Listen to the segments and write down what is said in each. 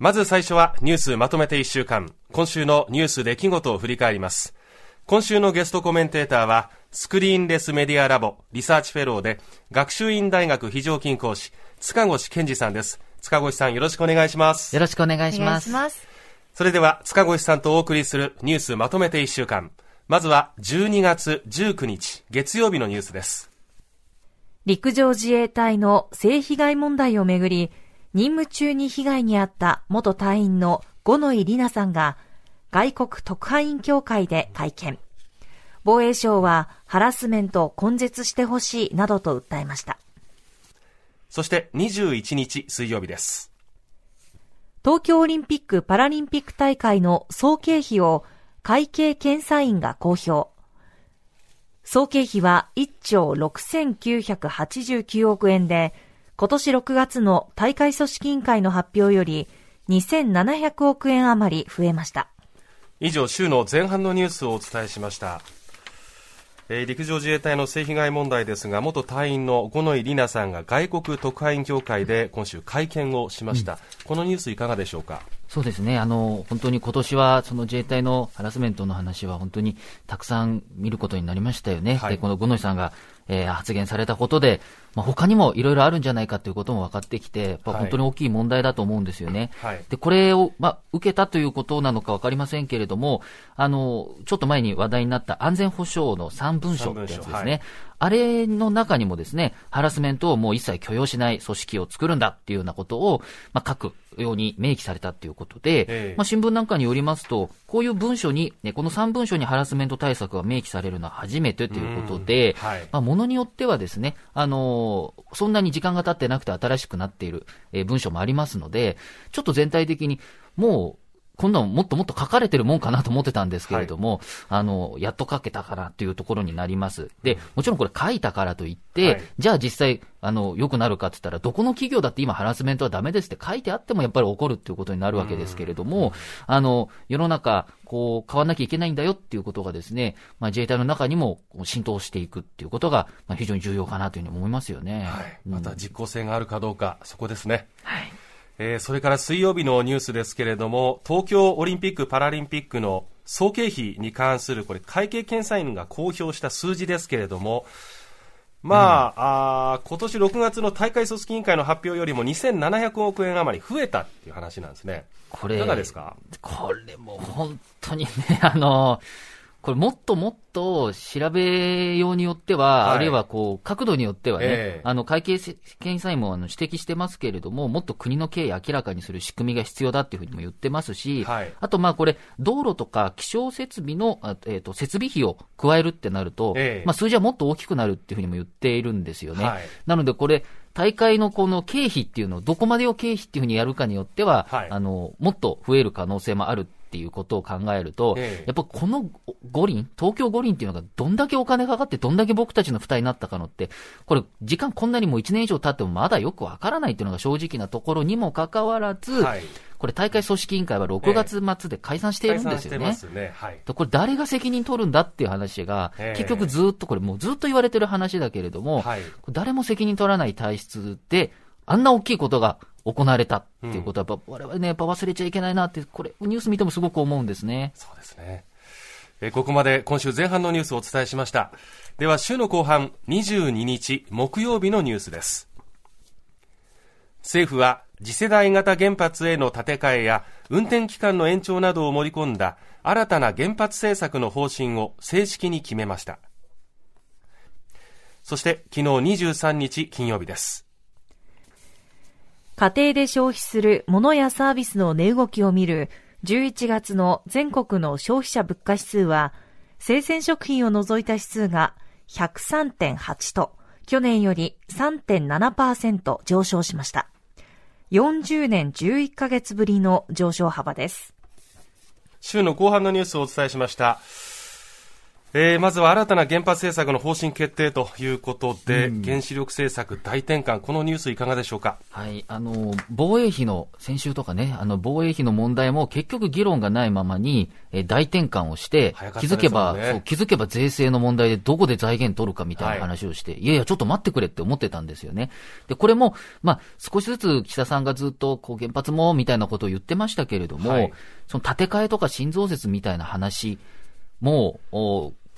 まず最初はニュースまとめて1週間。今週のニュース出来事を振り返ります。今週のゲストコメンテーターはスクリーンレスメディアラボリサーチフェローで学習院大学非常勤講師塚越健司さんです。塚越さんよろしくお願いします。よろしくお願いします。それでは塚越さんとお送りするニュースまとめて1週間。まずは12月19日月曜日のニュースです。陸上自衛隊の性被害問題をめぐり任務中に被害に遭った元隊員の五ノ井里奈さんが外国特派員協会で会見。防衛省はハラスメントを根絶してほしいなどと訴えました。そして21日水曜日です。東京オリンピック・パラリンピック大会の総経費を会計検査院が公表。総経費は1兆6989億円で、今年6月の大会組織委員会の発表より2700億円余り増えました。以上、週の前半のニュースをお伝えしました。えー、陸上自衛隊の性被害問題ですが元隊員の五ノ井里奈さんが外国特派員協会で今週会見をしました、うん、このニュースいかがでしょうか？そうですね。あの本当に今年はその自衛隊のハラスメントの話は本当にたくさん見ることになりましたよね、はい、でこの五ノ井さんがえー、発言されたことで、まあ、他にもいろいろあるんじゃないかということも分かってきて、本当に大きい問題だと思うんですよね。はい、で、これを、まあ、受けたということなのか分かりませんけれども、あの、ちょっと前に話題になった安全保障の3文書ってやつですね。はい、あれの中にもですね、ハラスメントをもう一切許容しない組織を作るんだっていうようなことを、まあ、書くように明記されたということで、えー、まあ、新聞なんかによりますと、こういう文書に、ね、この3文書にハラスメント対策が明記されるのは初めてということで、はい、まあ、ものによってはですね、あのー、そんなに時間が経ってなくて新しくなっている、えー、文章もありますので、ちょっと全体的にもうこんなのもっともっと書かれてるもんかなと思ってたんですけれども、はい、あの、やっと書けたからというところになります。で、もちろんこれ書いたからといって、はい、じゃあ実際、あの、良くなるかって言ったら、どこの企業だって今ハラスメントはダメですって書いてあってもやっぱり起こるっていうことになるわけですけれども、あの、世の中、こう、変わんなきゃいけないんだよっていうことがですね、まあ自衛隊の中にも浸透していくっていうことが、まあ非常に重要かなというふうに思いますよね。はい。また実効性があるかどうか、そこですね。はい。えー、それから水曜日のニュースですけれども東京オリンピック・パラリンピックの総経費に関するこれ会計検査院が公表した数字ですけれどもまあ、うん、あ今年6月の大会組織委員会の発表よりも2700億円余り増えたっていう話なんですね。これ、いかがですか？これも本当にね、あの、これもっともっと調べようによっては、はい、あるいはこう角度によってはね、えー、あの会計検査院もあの指摘してますけれども、もっと国の経緯明らかにする仕組みが必要だっていうふうにも言ってますし、はい、あとまあこれ、道路とか気象設備の、えーと、設備費を加えるってなると、えー、まあ、数字はもっと大きくなるっていうふうにも言っているんですよね。はい、なのでこれ、大会のこの経費っていうのをどこまでを経費っていうふうにやるかによっては、あのもっと増える可能性もあるっていうことを考えると、ええ、やっぱこの五輪、東京五輪っていうのがどんだけお金かかって、どんだけ僕たちの負担になったかのって、これ、時間こんなにも1年以上経ってもまだよくわからないっていうのが正直なところにもかかわらず、はい、これ、大会組織委員会は6月末で解散しているんですよね。えね。はい、これ、誰が責任取るんだっていう話が、結局ずっと、これもうずっと言われてる話だけれども、はい、誰も責任取らない体質で、あんな大きいことが行われたっていうことは、やっぱ我々ね、やっぱ忘れちゃいけないなって、これ、ニュース見てもすごく思うんですね。そうですね。えここまで今週前半のニュースをお伝えしました。では、週の後半、22日木曜日のニュースです。政府は次世代型原発への建て替えや運転期間の延長などを盛り込んだ新たな原発政策の方針を正式に決めましたそして昨日23日金曜日です家庭で消費する物やサービスの値動きを見る11月の全国の消費者物価指数は、生鮮食品を除いた指数が103.8と、去年より3.7%上昇しました。40年11ヶ月ぶりの上昇幅です。週の後半のニュースをお伝えしました。えー、まずは新たな原発政策の方針決定ということで、うん、原子力政策大転換、このニュースいかがでしょうか？はい、あの、防衛費の、先週とかね、あの、防衛費の問題も結局議論がないままに、えー、大転換をして、ね、気づけば、そう、気づけば税制の問題でどこで財源取るかみたいな話をして、はい、いやいや、ちょっと待ってくれって思ってたんですよね。で、これも、まあ、少しずつ岸田さんがずっと、こう、原発も、みたいなことを言ってましたけれども、はい、その建て替えとか新増設みたいな話も、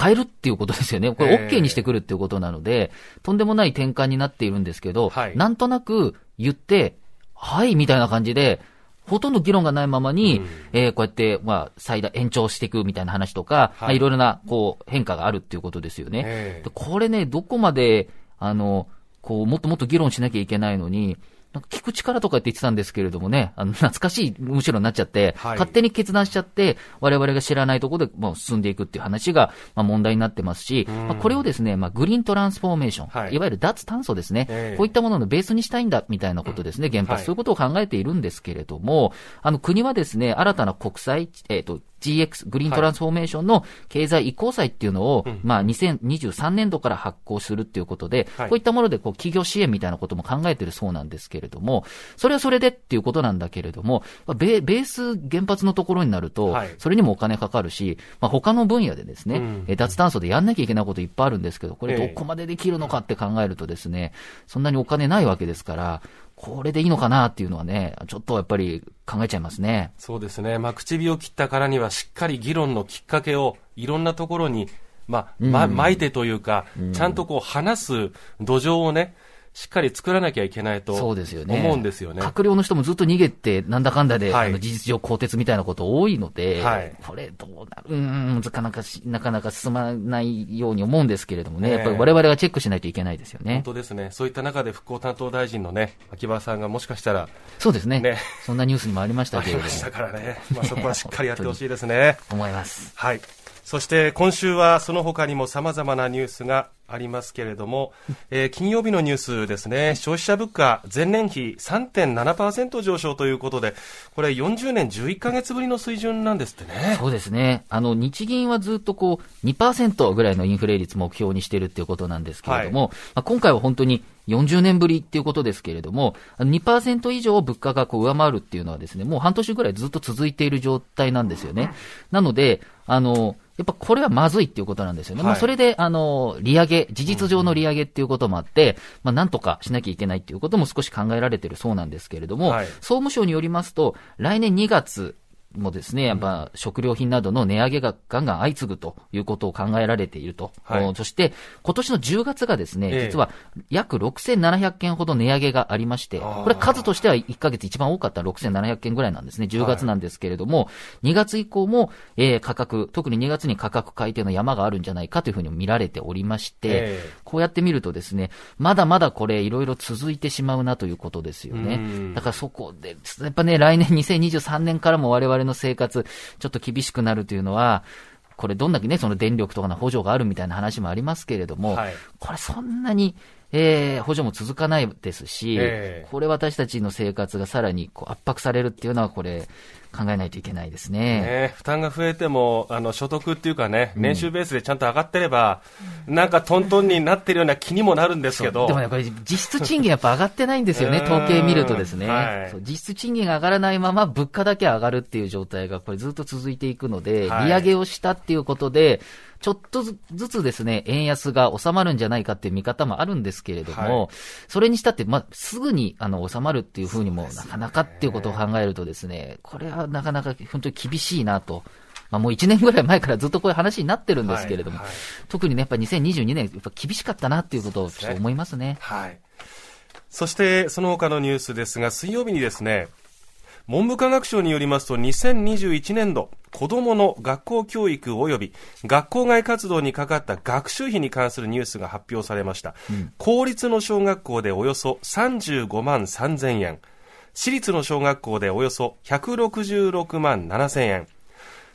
変えるっていうことですよね。これ OK にしてくるっていうことなので、とんでもない転換になっているんですけど、はい、なんとなく言って、はい、みたいな感じで、ほとんど議論がないままに、うん、えー、こうやって、まあ、最大延長していくみたいな話とか、はい。まあ、いろいろな、こう、変化があるっていうことですよね。でこれね、どこまで、あの、こう、もっともっと議論しなきゃいけないのに、なんか聞く力とかって言ってたんですけれどもね、あの、懐かしい、むしろなっちゃって、はい、勝手に決断しちゃって、我々が知らないところで、もう進んでいくっていう話が、まあ問題になってますし、まあ、これをですね、まあグリーントランスフォーメーション、はい、いわゆる脱炭素ですね、えー、こういったもののベースにしたいんだ、みたいなことですね、原発、はい、そういうことを考えているんですけれども、あの、国はですね、新たな国際、えっ、ー、と、GX、グリーントランスフォーメーションの経済移行債っていうのを、はい、まあ、2023年度から発行するっていうことで、はい、こういったもので、こう、企業支援みたいなことも考えてるそうなんですけれども、それはそれでっていうことなんだけれども、ベベース原発のところになると、はい、それにもお金かかるし、まあ、他の分野でですね、うん、脱炭素でやんなきゃいけないこといっぱいあるんですけど、これどこまでできるのかって考えるとですね、そんなにお金ないわけですから、これでいいのかなっていうのはね、ちょっとやっぱり考えちゃいますね。そうですね。まあ、口火を切ったからにはしっかり議論のきっかけをいろんなところに、まあ、ま、巻いてというか、ちゃんとこう話す土壌をね、しっかり作らなきゃいけないと思うんですよね。よね閣僚の人もずっと逃げて、なんだかんだで、はい、あの事実上更迭みたいなこと多いので、はい、これどうなる？うん、なかなかなかなか進まないように思うんですけれどもね、やっぱり我々がチェックしないといけないですよね。本当ですね。そういった中で復興担当大臣のね、秋葉さんがもしかしたら、そうですね。ねそんなニュースにもありましたけれども。ありましたからね。まあそこはしっかりやってほしいですね。思います。はい。そして今週はその他にも様々なニュースがありますけれども、えー、金曜日のニュースですね、消費者物価前年比3.7%上昇ということで、これ40年11か月ぶりの水準なんですってね。そうですね。あの、日銀はずっとこう、2%ぐらいのインフレ率目標にしてるっていうことなんですけれども、はい、まあ、今回は本当に40年ぶりっていうことですけれども、2%以上物価がこう上回るっていうのはですね、もう半年ぐらいずっと続いている状態なんですよね。なので、あの、やっぱこれはまずいっていうことなんですよね。はい、まあそれで、あの、利上げ、事実上の利上げっていうこともあって、まあなんとかしなきゃいけないっていうことも少し考えられてるそうなんですけれども、はい、総務省によりますと、来年2月もですね、やっぱ食料品などの値上げがガンガン相次ぐということを考えられていると。はい、そして、今年の10月がですね、実は約6700件ほど値上げがありまして、これ数としては1ヶ月一番多かった6700件ぐらいなんですね。10月なんですけれども、はい、2月以降も、えー、価格、特に2月に価格改定の山があるんじゃないかというふうに見られておりまして、こうやって見るとですね、まだまだこれいろいろ続いてしまうなということですよね。だからそこで、やっぱね、来年2023年からも我々の生活、ちょっと厳しくなるというのは、これどんだけね、その電力とかの補助があるみたいな話もありますけれども、はい、これそんなに、えー、補助も続かないですし、えー、これ私たちの生活がさらにこう圧迫されるっていうのは、これ、考えないといけないですね。ね負担が増えても、あの所得っていうかね、年収ベースでちゃんと上がってれば、うん、なんかトントンになってるような気にもなるんですけど。でもね、これ実質賃金やっぱ上がってないんですよね、統計見るとですね、はい、実質賃金が上がらないまま物価だけ上がるっていう状態がこれずっと続いていくので、利上げをしたっていうことで、ちょっとずつですね、円安が収まるんじゃないかっていう見方もあるんですけれども、はい、それにしたって、まあ、すぐにあの収まるっていうふうにも、なかなかっていうことを考えるとですね、これはなかなか本当に厳しいなと。まあ、もう1年ぐらい前からずっとこういう話になってるんですけれども、はいはい、特にね、やっぱ2022年、やっぱ厳しかったなっていうことをちょっと思いますね。はい。そして、その他のニュースですが、水曜日にですね、文部科学省によりますと2021年度子どもの学校教育及び学校外活動にかかった学習費に関するニュースが発表されました、うん、公立の小学校でおよそ35万3000円。私立の小学校でおよそ166万7000円。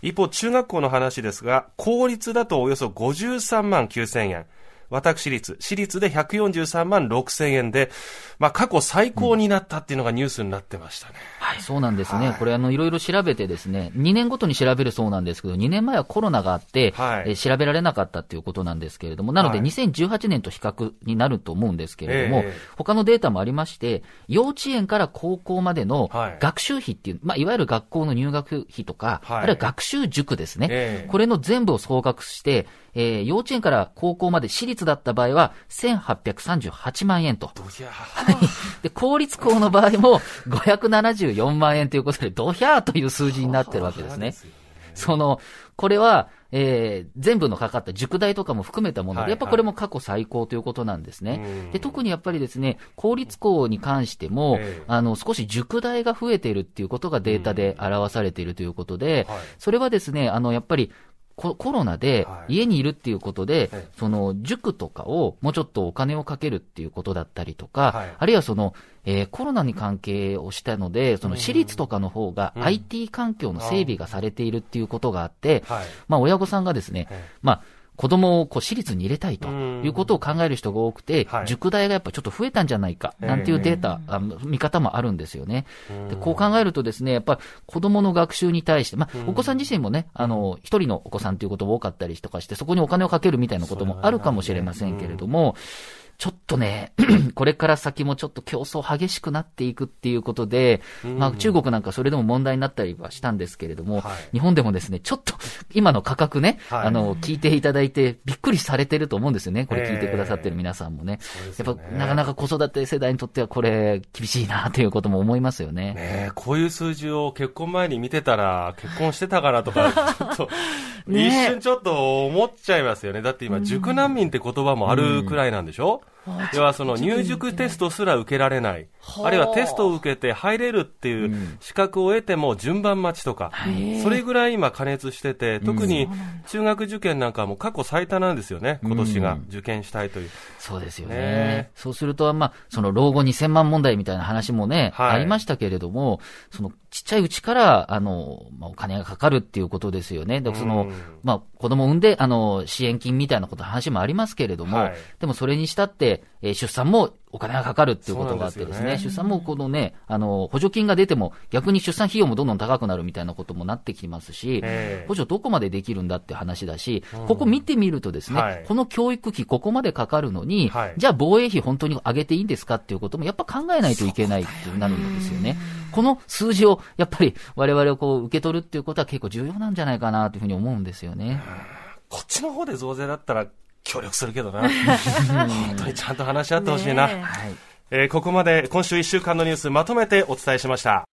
一方中学校の話ですが公立だとおよそ53万9000円。私立、私立で143万6千円で、まあ過去最高になったっていうのがニュースになってましたね。はそうなんですね。はい、これあの、いろいろ調べてですね、2年ごとに調べるそうなんですけど、2年前はコロナがあって、はい、え調べられなかったっていうことなんですけれども、なので2018年と比較になると思うんですけれども、はい、他のデータもありまして、幼稚園から高校までの学習費っていう、まあ、いわゆる学校の入学費とか、あるいは学習塾ですね。これの全部を総額して、えー、幼稚園から高校まで私立だった場合は、1838万円と。はい。で、公立校の場合も574万円ということで、ドヒャーという数字になってるわけですね。その、これは、えー、全部のかかった塾代とかも含めたもので、やっぱこれも過去最高ということなんですね。で特にやっぱりですね、公立校に関しても、あの、少し塾代が増えているっていうことがデータで表されているということで、それはですね、あの、やっぱりコロナで家にいるっていうことで、はい、その塾とかをもうちょっとお金をかけるっていうことだったりとか、はい、あるいはその、えー、コロナに関係をしたので、その私立とかの方が IT 環境の整備がされているっていうことがあって、うん、まあ親御さんがですね、まあ子供をこう私立に入れたいということを考える人が多くて、はい、塾代がやっぱちょっと増えたんじゃないか、なんていうデータ、あの見方もあるんですよね。でこう考えるとですね、やっぱり子供の学習に対して、まあ、お子さん自身もね、あの、一人のお子さんということも多かったりとかして、そこにお金をかけるみたいなこともあるかもしれませんけれども、ちょっとね、これから先もちょっと競争激しくなっていくっていうことで、まあ中国なんかそれでも問題になったりはしたんですけれども、はい、日本でもですね、ちょっと 今の価格ね、はい、あの、聞いていただいてびっくりされてると思うんですよね。これ聞いてくださってる皆さんもね。えー、やっぱなかなか子育て世代にとってはこれ厳しいなということも思いますよね。ねこういう数字を結婚前に見てたら結婚してたからとか、ちょっと、一瞬ちょっと思っちゃいますよね。だって今、塾難民って言葉もあるくらいなんでしょ、うん要はその入塾テストすら受けられない、あ。るいはテストを受けて入れるっていう資格を得ても順番待ちとか、それぐらい今加熱してて、特に中学受験なんかも過去最多なんですよね、今年が受験したいという。そうですよね。そうすると、まあ、その老後2000万問題みたいな話もね、ありましたけれども、そのちっちゃいうちから、あの、まあ、お金がかかるっていうことですよね。で、その、まあ、子供産んで、あの、支援金みたいなこと、話もありますけれども、でもそれにしたって、えー、出産もお金がかかるっていうことがあってですね、すね。出産もこのね、あの、補助金が出ても逆に出産費用もどんどん高くなるみたいなこともなってきますし、補助どこまでできるんだって話だし、うん、ここ見てみるとですね、はい、この教育費ここまでかかるのに、はい、じゃあ防衛費本当に上げていいんですかっていうこともやっぱ考えないといけないってなるんですよね。この数字をやっぱり我々をこう受け取るっていうことは結構重要なんじゃないかなというふうに思うんですよね。こっちの方で増税だったら協力するけどな。本当にちゃんと話し合ってほしいな。はいえー、ここまで今週1週間のニュースまとめてお伝えしました。